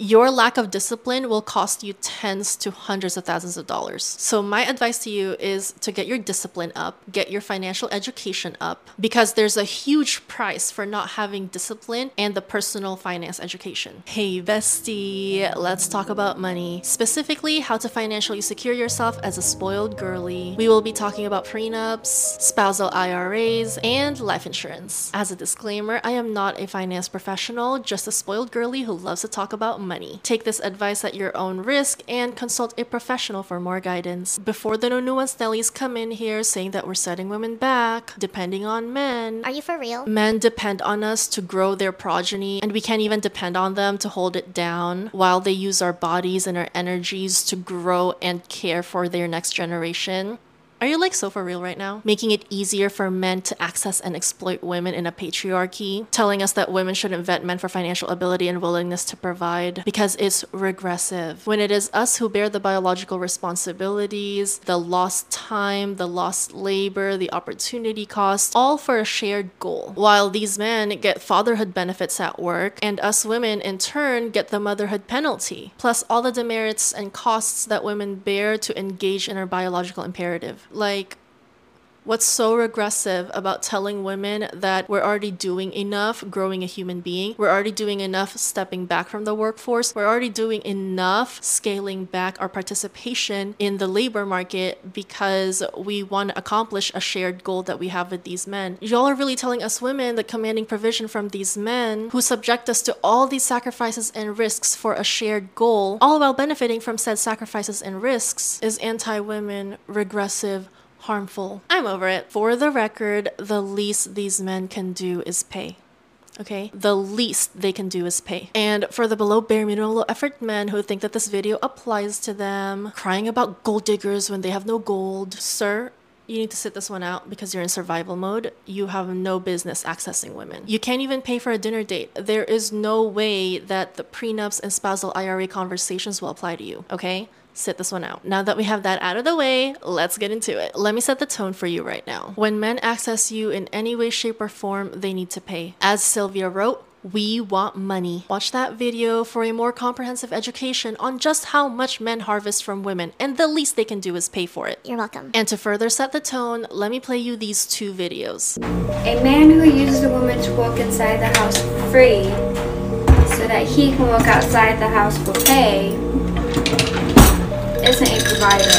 your lack of discipline will cost you tens to hundreds of thousands of dollars. So, my advice to you is to get your discipline up, get your financial education up, because there's a huge price for not having discipline and the personal finance education. Hey, bestie, let's talk about money. Specifically, how to financially secure yourself as a spoiled girly. We will be talking about prenups, spousal IRAs, and life insurance. As a disclaimer, I am not a finance professional, just a spoiled girly who loves to talk about money money. Take this advice at your own risk and consult a professional for more guidance. Before the Nonua Snellies come in here saying that we're setting women back, depending on men. Are you for real? Men depend on us to grow their progeny, and we can't even depend on them to hold it down while they use our bodies and our energies to grow and care for their next generation. Are you like so for real right now? Making it easier for men to access and exploit women in a patriarchy, telling us that women shouldn't vet men for financial ability and willingness to provide because it's regressive. When it is us who bear the biological responsibilities, the lost time, the lost labor, the opportunity cost, all for a shared goal. While these men get fatherhood benefits at work, and us women in turn get the motherhood penalty, plus all the demerits and costs that women bear to engage in our biological imperative like What's so regressive about telling women that we're already doing enough growing a human being? We're already doing enough stepping back from the workforce. We're already doing enough scaling back our participation in the labor market because we want to accomplish a shared goal that we have with these men. Y'all are really telling us women that commanding provision from these men who subject us to all these sacrifices and risks for a shared goal, all while benefiting from said sacrifices and risks, is anti women, regressive, harmful. I'm over it. For the record, the least these men can do is pay. Okay, the least they can do is pay. And for the below bare minimum low effort men who think that this video applies to them, crying about gold diggers when they have no gold, sir, you need to sit this one out because you're in survival mode. You have no business accessing women. You can't even pay for a dinner date. There is no way that the prenups and spousal IRA conversations will apply to you, okay? Sit this one out. Now that we have that out of the way, let's get into it. Let me set the tone for you right now. When men access you in any way, shape, or form, they need to pay. As Sylvia wrote, we want money. Watch that video for a more comprehensive education on just how much men harvest from women, and the least they can do is pay for it. You're welcome. And to further set the tone, let me play you these two videos. A man who uses a woman to walk inside the house free so that he can walk outside the house for pay isn't a provider.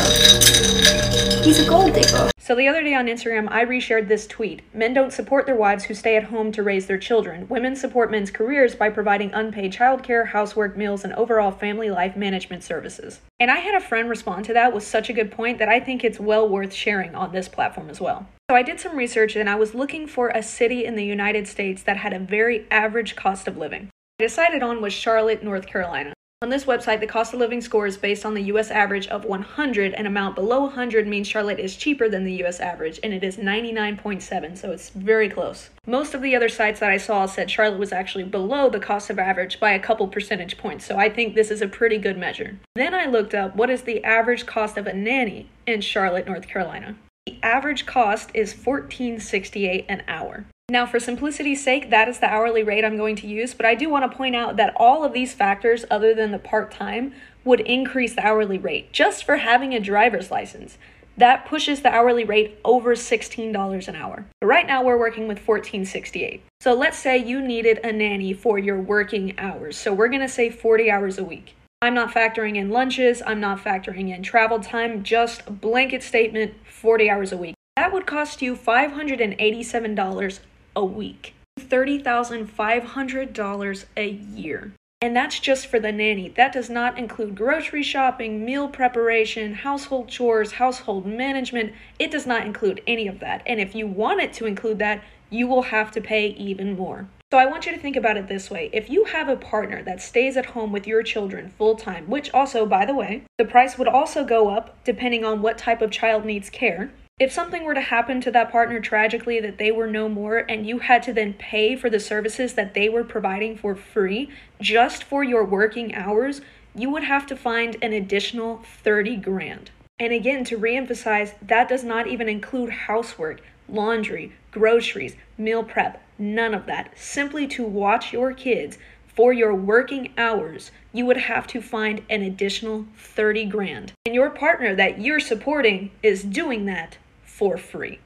He's a gold digger. So the other day on Instagram, I reshared this tweet. Men don't support their wives who stay at home to raise their children. Women support men's careers by providing unpaid childcare, housework, meals, and overall family life management services. And I had a friend respond to that with such a good point that I think it's well worth sharing on this platform as well. So I did some research and I was looking for a city in the United States that had a very average cost of living. I decided on was Charlotte, North Carolina. On this website, the cost of living score is based on the US average of 100, and amount below 100 means Charlotte is cheaper than the US average, and it is 99.7, so it's very close. Most of the other sites that I saw said Charlotte was actually below the cost of average by a couple percentage points, so I think this is a pretty good measure. Then I looked up what is the average cost of a nanny in Charlotte, North Carolina. The average cost is $14.68 an hour. Now, for simplicity's sake, that is the hourly rate I'm going to use, but I do want to point out that all of these factors, other than the part time, would increase the hourly rate just for having a driver's license. That pushes the hourly rate over $16 an hour. But right now, we're working with $14.68. So let's say you needed a nanny for your working hours. So we're going to say 40 hours a week. I'm not factoring in lunches, I'm not factoring in travel time, just a blanket statement 40 hours a week. That would cost you $587 a week. $30,500 a year. And that's just for the nanny. That does not include grocery shopping, meal preparation, household chores, household management. It does not include any of that. And if you want it to include that, you will have to pay even more. So I want you to think about it this way. If you have a partner that stays at home with your children full time, which also, by the way, the price would also go up depending on what type of child needs care. If something were to happen to that partner tragically that they were no more and you had to then pay for the services that they were providing for free just for your working hours, you would have to find an additional 30 grand. And again, to reemphasize, that does not even include housework, laundry, groceries, meal prep, none of that. Simply to watch your kids for your working hours, you would have to find an additional 30 grand. And your partner that you're supporting is doing that for free.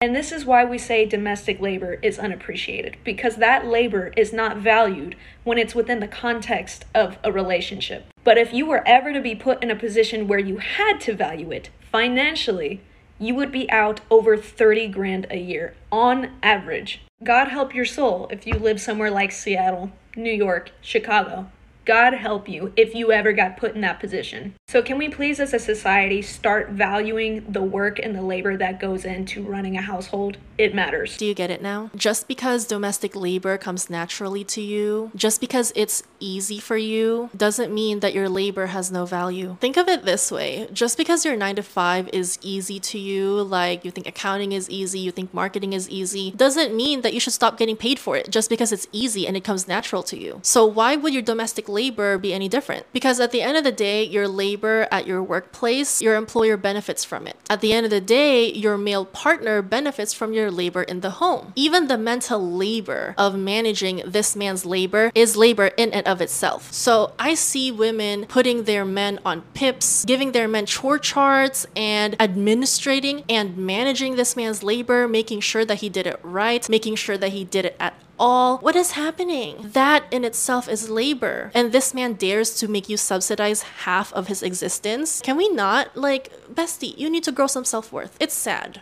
And this is why we say domestic labor is unappreciated, because that labor is not valued when it's within the context of a relationship. But if you were ever to be put in a position where you had to value it financially, you would be out over 30 grand a year on average. God help your soul if you live somewhere like Seattle, New York, Chicago. God help you if you ever got put in that position. So, can we please, as a society, start valuing the work and the labor that goes into running a household? It matters. Do you get it now? Just because domestic labor comes naturally to you, just because it's easy for you, doesn't mean that your labor has no value. Think of it this way just because your nine to five is easy to you, like you think accounting is easy, you think marketing is easy, doesn't mean that you should stop getting paid for it just because it's easy and it comes natural to you. So, why would your domestic labor be any different? Because at the end of the day, your labor at your workplace, your employer benefits from it. At the end of the day, your male partner benefits from your labor in the home. Even the mental labor of managing this man's labor is labor in and of itself. So I see women putting their men on pips, giving their men chore charts, and administrating and managing this man's labor, making sure that he did it right, making sure that he did it at all. What is happening? That in itself is labor. And this man dares to make you subsidize half of his existence. Can we not? Like, bestie, you need to grow some self worth. It's sad.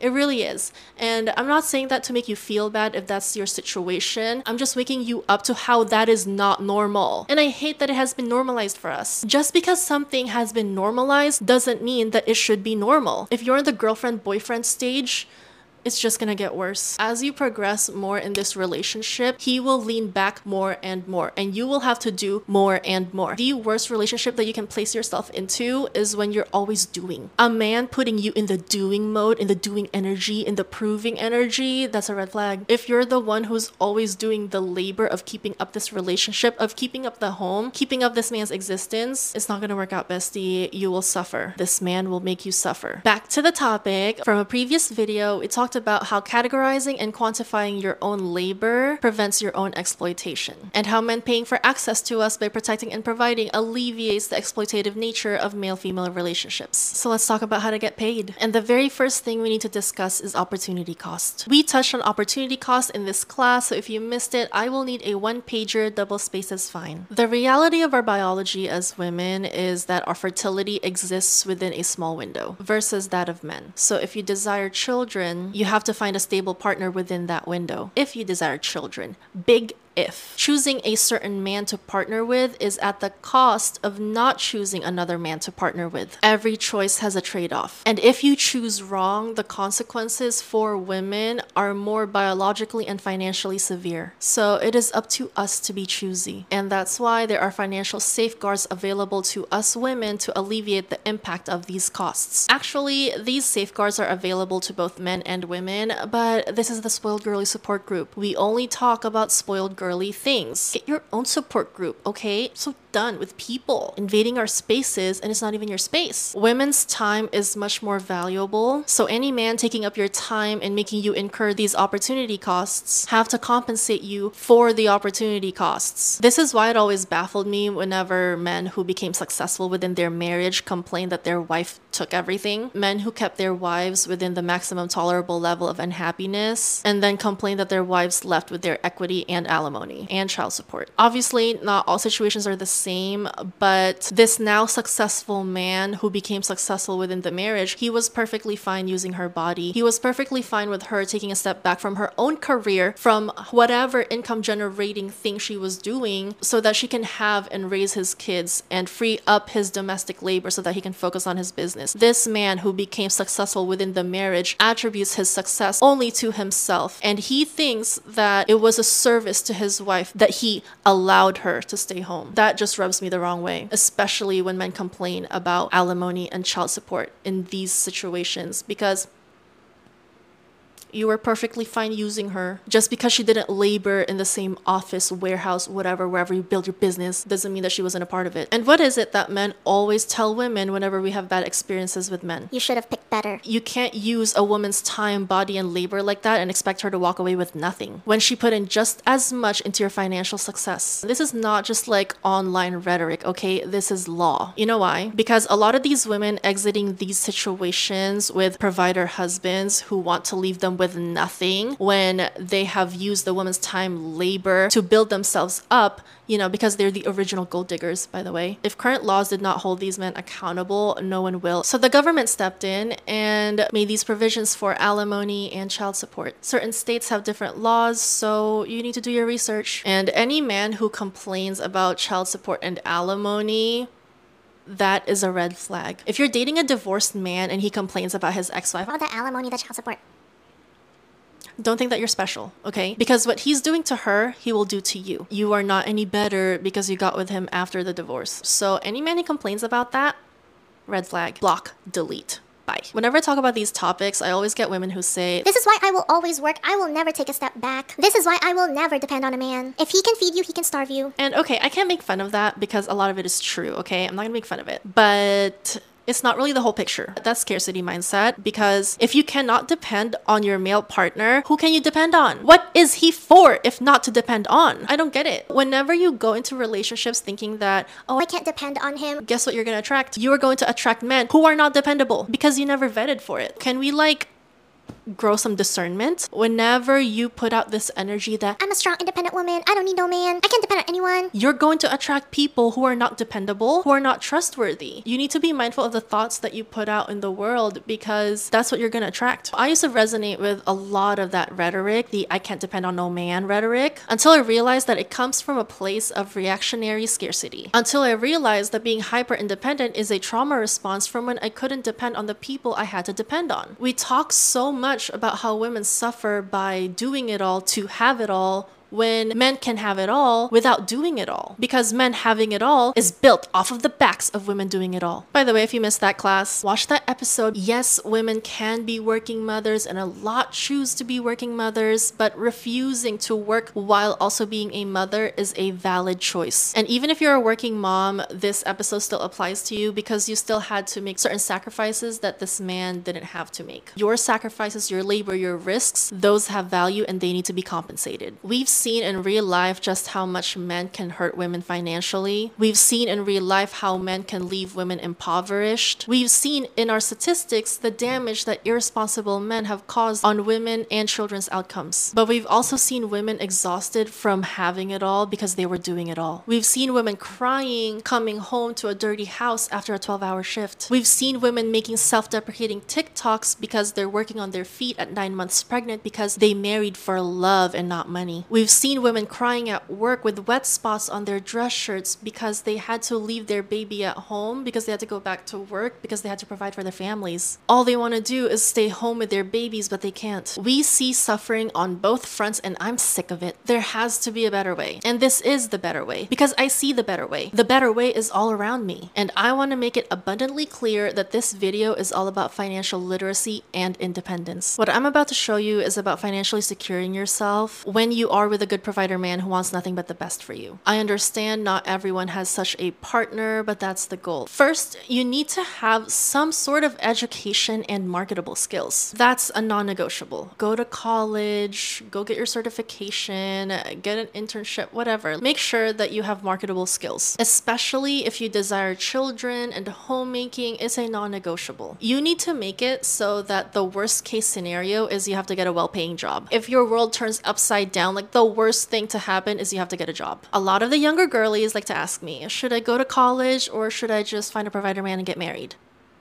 It really is. And I'm not saying that to make you feel bad if that's your situation. I'm just waking you up to how that is not normal. And I hate that it has been normalized for us. Just because something has been normalized doesn't mean that it should be normal. If you're in the girlfriend boyfriend stage, it's just gonna get worse. As you progress more in this relationship, he will lean back more and more, and you will have to do more and more. The worst relationship that you can place yourself into is when you're always doing. A man putting you in the doing mode, in the doing energy, in the proving energy, that's a red flag. If you're the one who's always doing the labor of keeping up this relationship, of keeping up the home, keeping up this man's existence, it's not gonna work out, bestie. You will suffer. This man will make you suffer. Back to the topic from a previous video, we talked about how categorizing and quantifying your own labor prevents your own exploitation, and how men paying for access to us by protecting and providing alleviates the exploitative nature of male female relationships. So let's talk about how to get paid. And the very first thing we need to discuss is opportunity cost. We touched on opportunity cost in this class, so if you missed it, I will need a one pager, double spaces fine. The reality of our biology as women is that our fertility exists within a small window versus that of men. So if you desire children, you have to find a stable partner within that window. If you desire children, big if. Choosing a certain man to partner with is at the cost of not choosing another man to partner with. Every choice has a trade off. And if you choose wrong, the consequences for women are more biologically and financially severe. So it is up to us to be choosy. And that's why there are financial safeguards available to us women to alleviate the impact of these costs. Actually, these safeguards are available to both men and women, but this is the Spoiled Girly support group. We only talk about spoiled things. Get your own support group, okay? So done with people invading our spaces and it's not even your space. Women's time is much more valuable. So any man taking up your time and making you incur these opportunity costs have to compensate you for the opportunity costs. This is why it always baffled me whenever men who became successful within their marriage complained that their wife took everything. Men who kept their wives within the maximum tolerable level of unhappiness and then complained that their wives left with their equity and alimony and child support. Obviously, not all situations are the same, but this now successful man who became successful within the marriage, he was perfectly fine using her body. He was perfectly fine with her taking a step back from her own career, from whatever income generating thing she was doing, so that she can have and raise his kids and free up his domestic labor so that he can focus on his business. This man who became successful within the marriage attributes his success only to himself, and he thinks that it was a service to his wife that he allowed her to stay home. That just rubs me the wrong way, especially when men complain about alimony and child support in these situations because You were perfectly fine using her. Just because she didn't labor in the same office, warehouse, whatever, wherever you build your business, doesn't mean that she wasn't a part of it. And what is it that men always tell women whenever we have bad experiences with men? You should have picked better. You can't use a woman's time, body, and labor like that and expect her to walk away with nothing when she put in just as much into your financial success. This is not just like online rhetoric, okay? This is law. You know why? Because a lot of these women exiting these situations with provider husbands who want to leave them with nothing when they have used the woman's time, labor to build themselves up, you know, because they're the original gold diggers, by the way. If current laws did not hold these men accountable, no one will. So the government stepped in and made these provisions for alimony and child support. Certain states have different laws, so you need to do your research. And any man who complains about child support and alimony, that is a red flag. If you're dating a divorced man and he complains about his ex wife, All the alimony, the child support. Don't think that you're special, okay? Because what he's doing to her, he will do to you. You are not any better because you got with him after the divorce. So, any man who complains about that, red flag, block, delete. Bye. Whenever I talk about these topics, I always get women who say, This is why I will always work. I will never take a step back. This is why I will never depend on a man. If he can feed you, he can starve you. And okay, I can't make fun of that because a lot of it is true, okay? I'm not gonna make fun of it. But it's not really the whole picture. That's scarcity mindset because if you cannot depend on your male partner, who can you depend on? What is he for if not to depend on? I don't get it. Whenever you go into relationships thinking that, oh, I can't depend on him. guess what you're gonna attract? You are going to attract men who are not dependable because you never vetted for it. Can we like grow some discernment? Whenever you put out this energy that I'm a strong, independent woman. I don't need no man. I can't depend on anyone. you're going to attract people who are not dependable, who are not trustworthy. You need to be mindful of the thoughts that you put out in the world because that's what you're going to attract. I used to resonate with a lot of that rhetoric, the I can't depend on no man rhetoric, until I realized that it comes from a place of reactionary scarcity. Until I realized that being hyper independent is a trauma response from when I couldn't depend on the people I had to depend on. We talk so much about how women suffer by doing it all to have it all when men can have it all without doing it all. Because men having it all is built off of the backs of women doing it all. By the way, if you missed that class, watch that episode. Yes, women can be working mothers, and a lot choose to be working mothers, but refusing to work while also being a mother is a valid choice. And even if you're a working mom, this episode still applies to you because you still had to make certain sacrifices that this man didn't have to make. Your sacrifices, your labor, your risks, those have value and they need to be compensated. We've seen in real life just how much men can hurt women financially. We've seen in real life how men can leave women impoverished. We've seen in our statistics the damage that irresponsible men have caused on women and children's outcomes. But we've also seen women exhausted from having it all because they were doing it all. We've seen women crying coming home to a dirty house after a 12 hour shift. We've seen women making self deprecating TikToks because they're working on their feet at nine months pregnant because they married for love and not money. We've seen women crying at work with wet spots on their dress shirts because they had to leave their baby at home because they had to go back to work because they had to provide for their families. All they want to do is stay home with their babies, but they can't. We see suffering on both fronts, and I'm sick of it. There has to be a better way. And this is the better way because I see the better way. The better way is all around me. And I want to make it abundantly clear that this video is all about financial literacy and independence. What I'm about to show you is about financially securing yourself when you are with a good provider man who wants nothing but the best for you. I understand not everyone has such a partner, but that's the goal. First, you need to have some sort of education and marketable skills. That's a non negotiable. Go to college, go get your certification, get an internship, whatever. Make sure that you have marketable skills, especially if you desire children and homemaking is a non negotiable. You need to make it so that the worst case scenario is you have to get a well paying job. If your world turns upside down, like the worst thing to happen is you have to get a job. A lot of the younger girlies like to ask me, should I go to college or should I just find a provider man and get married?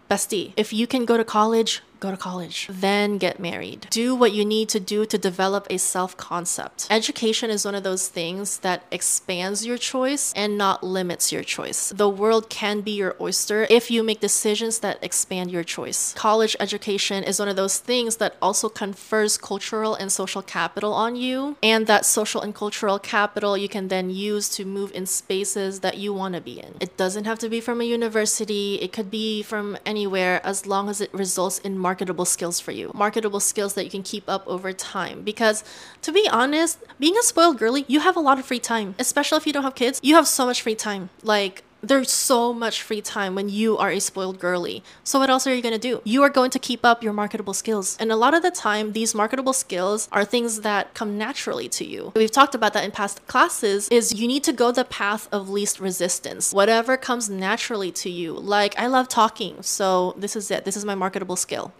Bestie, if you can go to college, go to college. Then get married. Do what you need to do to develop a self concept. Education is one of those things that expands your choice and not limits your choice. The world can be your oyster if you make decisions that expand your choice. College education is one of those things that also confers cultural and social capital on you, and that social and cultural capital you can then use to move in spaces that you want to be in. It doesn't have to be from a university, it could be from anywhere as long as it results in marketable skills for you, marketable skills that you can keep up over time. Because to be honest, being a spoiled girly, you have a lot of free time, especially if you don't have kids. You have so much free time. Like, there's so much free time when you are a spoiled girly. So what else are you going to do? You are going to keep up your marketable skills. And a lot of the time, these marketable skills are things that come naturally to you. We've talked about that in past classes is you need to go the path of least resistance. Whatever comes naturally to you. Like I love talking, so this is it. This is my marketable skill.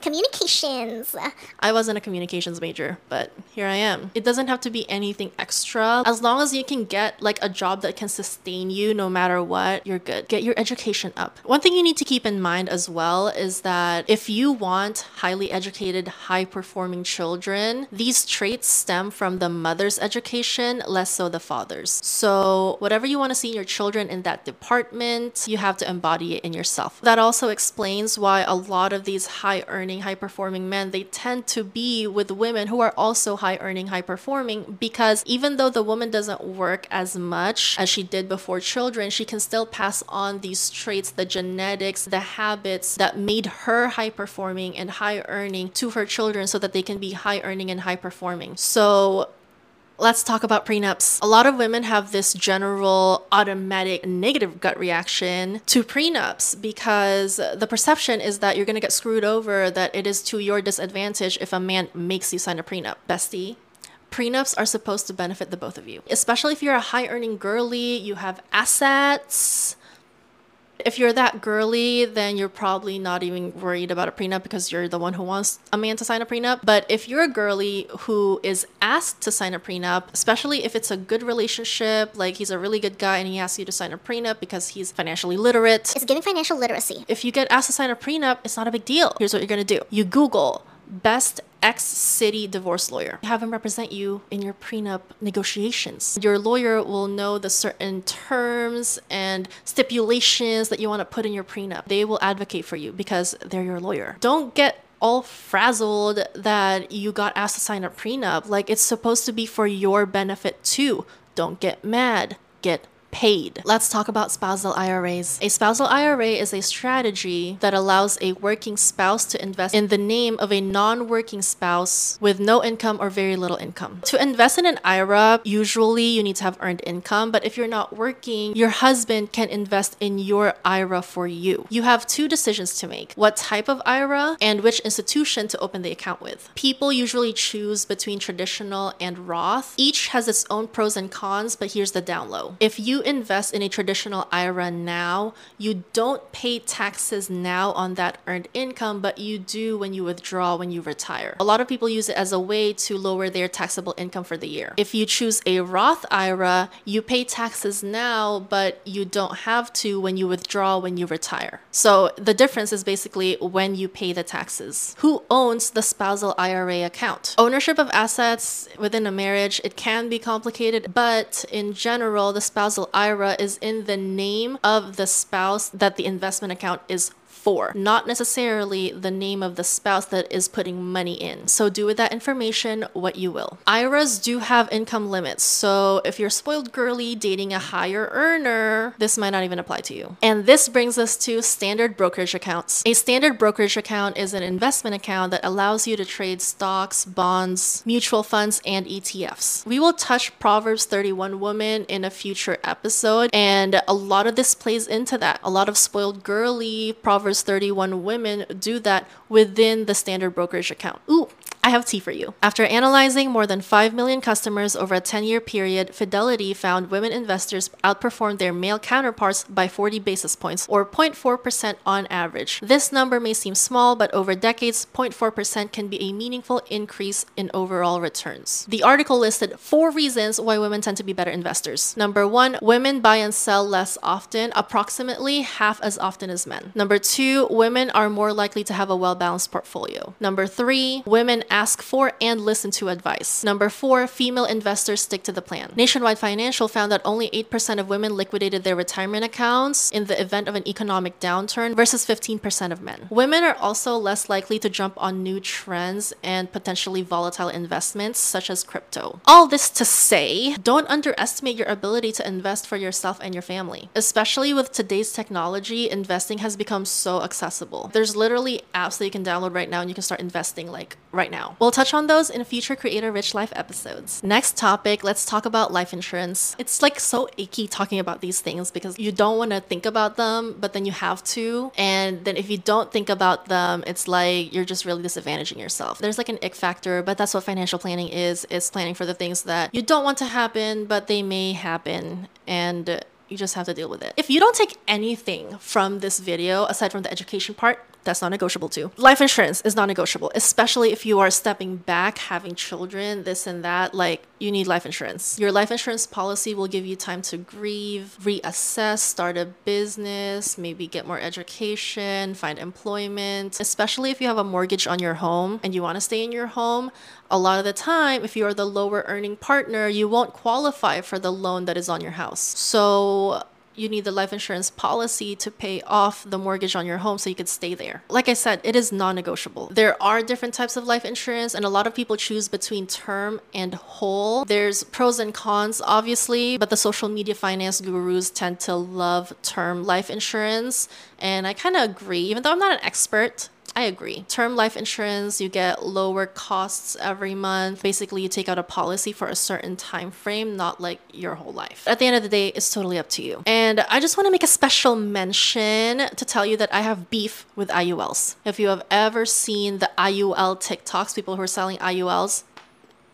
Communications. I wasn't a communications major, but here I am. It doesn't have to be anything extra. As long as you can get like a job that can sustain you no matter what, you're good. Get your education up. One thing you need to keep in mind as well is that if you want highly educated, high performing children, these traits stem from the mother's education, less so the father's. So, whatever you want to see in your children in that department, you have to embody it in yourself. That also explains why a lot of these high earning earning, high performing men, they tend to be with women who are also high earning, high performing because even though the woman doesn't work as much as she did before children, she can still pass on these traits, the genetics, the habits that made her high performing and high earning to her children so that they can be high earning and high performing. So let's talk about prenups. A lot of women have this general automatic negative gut reaction to prenups because the perception is that you're going to get screwed over, that it is to your disadvantage if a man makes you sign a prenup. Bestie, prenups are supposed to benefit the both of you, especially if you're a high earning girly, you have assets if you're that girly, then you're probably not even worried about a prenup because you're the one who wants a man to sign a prenup. But if you're a girly who is asked to sign a prenup, especially if it's a good relationship, like he's a really good guy and he asks you to sign a prenup because he's financially literate, It's giving financial literacy. if you get asked to sign a prenup, it's not a big deal. Here's what you're gonna do you Google best ex city divorce lawyer. Have him represent you in your prenup negotiations. Your lawyer will know the certain terms and stipulations that you want to put in your prenup. They will advocate for you because they're your lawyer. Don't get all frazzled that you got asked to sign a prenup. Like it's supposed to be for your benefit too. Don't get mad. Get paid. Let's talk about spousal IRAs. A spousal IRA is a strategy that allows a working spouse to invest in the name of a non working spouse with no income or very little income. To invest in an IRA, usually you need to have earned income, but if you're not working, your husband can invest in your IRA for you. You have two decisions to make what type of IRA and which institution to open the account with. People usually choose between traditional and Roth. Each has its own pros and cons, but here's the down low. If you invest in a traditional IRA now, you don't pay taxes now on that earned income, but you do when you withdraw when you retire. A lot of people use it as a way to lower their taxable income for the year. If you choose a Roth IRA, you pay taxes now, but you don't have to when you withdraw when you retire. So the difference is basically when you pay the taxes. Who owns the spousal IRA account? Ownership of assets within a marriage, it can be complicated, but in general, the spousal IRA is in the name of the spouse that the investment account is for, not necessarily the name of the spouse that is putting money in. So do with that information what you will. IRAs do have income limits. So if you're spoiled girly dating a higher earner, this might not even apply to you. And this brings us to standard brokerage accounts. A standard brokerage account is an investment account that allows you to trade stocks, bonds, mutual funds, and ETFs. We will touch Proverbs 31 woman in a future episode, and a lot of this plays into that. A lot of spoiled girly Proverbs 31 women do that within the standard brokerage account. Ooh, I have tea for you. After analyzing more than 5 million customers over a 10 year period, Fidelity found women investors outperformed their male counterparts by 40 basis points, or 0.4% on average. This number may seem small, but over decades, 0.4% can be a meaningful increase in overall returns. The article listed four reasons why women tend to be better investors. Number one, women buy and sell less often, approximately half as often as men. Number two, women are more likely to have a well balanced portfolio. Number three, women ask for and listen to advice. Number four, female investors stick to the plan. Nationwide Financial found that only 8% of women liquidated their retirement accounts in the event of an economic downturn versus 15% of men. Women are also less likely to jump on new trends and potentially volatile investments such as crypto. All this to say, don't underestimate your ability to invest for yourself and your family. Especially with today's technology, investing has become so accessible. There's literally apps that you can download right now and you can start investing like right now. We'll touch on those in future Creator Rich Life episodes. Next topic, let's talk about life insurance. It's like so icky talking about these things because you don't want to think about them, but then you have to. And then if you don't think about them, it's like you're just really disadvantaging yourself. There's like an ick factor, but that's what financial planning is. It's planning for the things that you don't want to happen, but they may happen. And you just have to deal with it. If you don't take anything from this video aside from the education part, that's not negotiable too. Life insurance is not negotiable, especially if you are stepping back, having children, this and that. Like, you need life insurance. Your life insurance policy will give you time to grieve, reassess, start a business, maybe get more education, find employment, especially if you have a mortgage on your home and you want to stay in your home. A lot of the time, if you are the lower earning partner, you won't qualify for the loan that is on your house. So, you need the life insurance policy to pay off the mortgage on your home so you could stay there. Like I said, it is non negotiable. There are different types of life insurance, and a lot of people choose between term and whole. There's pros and cons, obviously, but the social media finance gurus tend to love term life insurance. And I kind of agree, even though I'm not an expert. I agree. Term life insurance, you get lower costs every month. Basically, you take out a policy for a certain time frame, not like your whole life. At the end of the day, it's totally up to you. And I just want to make a special mention to tell you that I have beef with IULs. If you have ever seen the IUL TikToks, people who are selling IULs,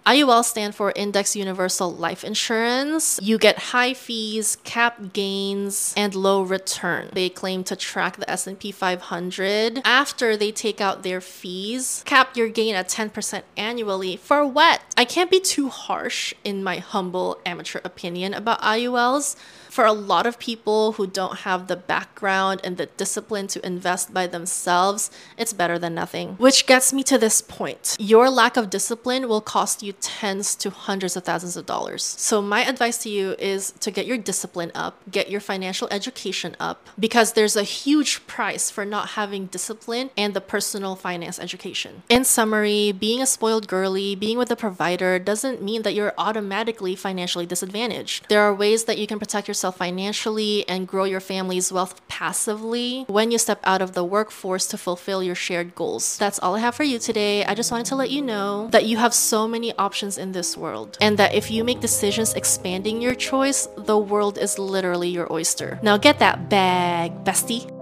IUL stand for Index Universal Life Insurance. You get high fees, cap gains, and low return. They claim to track the S&P 500. After they take out their fees, cap your gain at 10% annually. For what? I can't be too harsh in my humble amateur opinion about IULs for a lot of people who don't have the background and the discipline to invest by themselves, it's better than nothing. Which gets me to this point. Your lack of discipline will cost you tens to hundreds of thousands of dollars. So, my advice to you is to get your discipline up, get your financial education up, because there's a huge price for not having discipline and the personal finance education. In summary, being a spoiled girly, being with a provider doesn't mean that you're automatically financially disadvantaged. There are ways that you can protect yourself financially and grow your family's wealth passively when you step out of the workforce to fulfill your shared goals. That's all I have for you today. I just wanted to let you know that you have so many options in this world, and that if you make decisions expanding your choice, the world is literally your oyster. Now get that bag, bestie.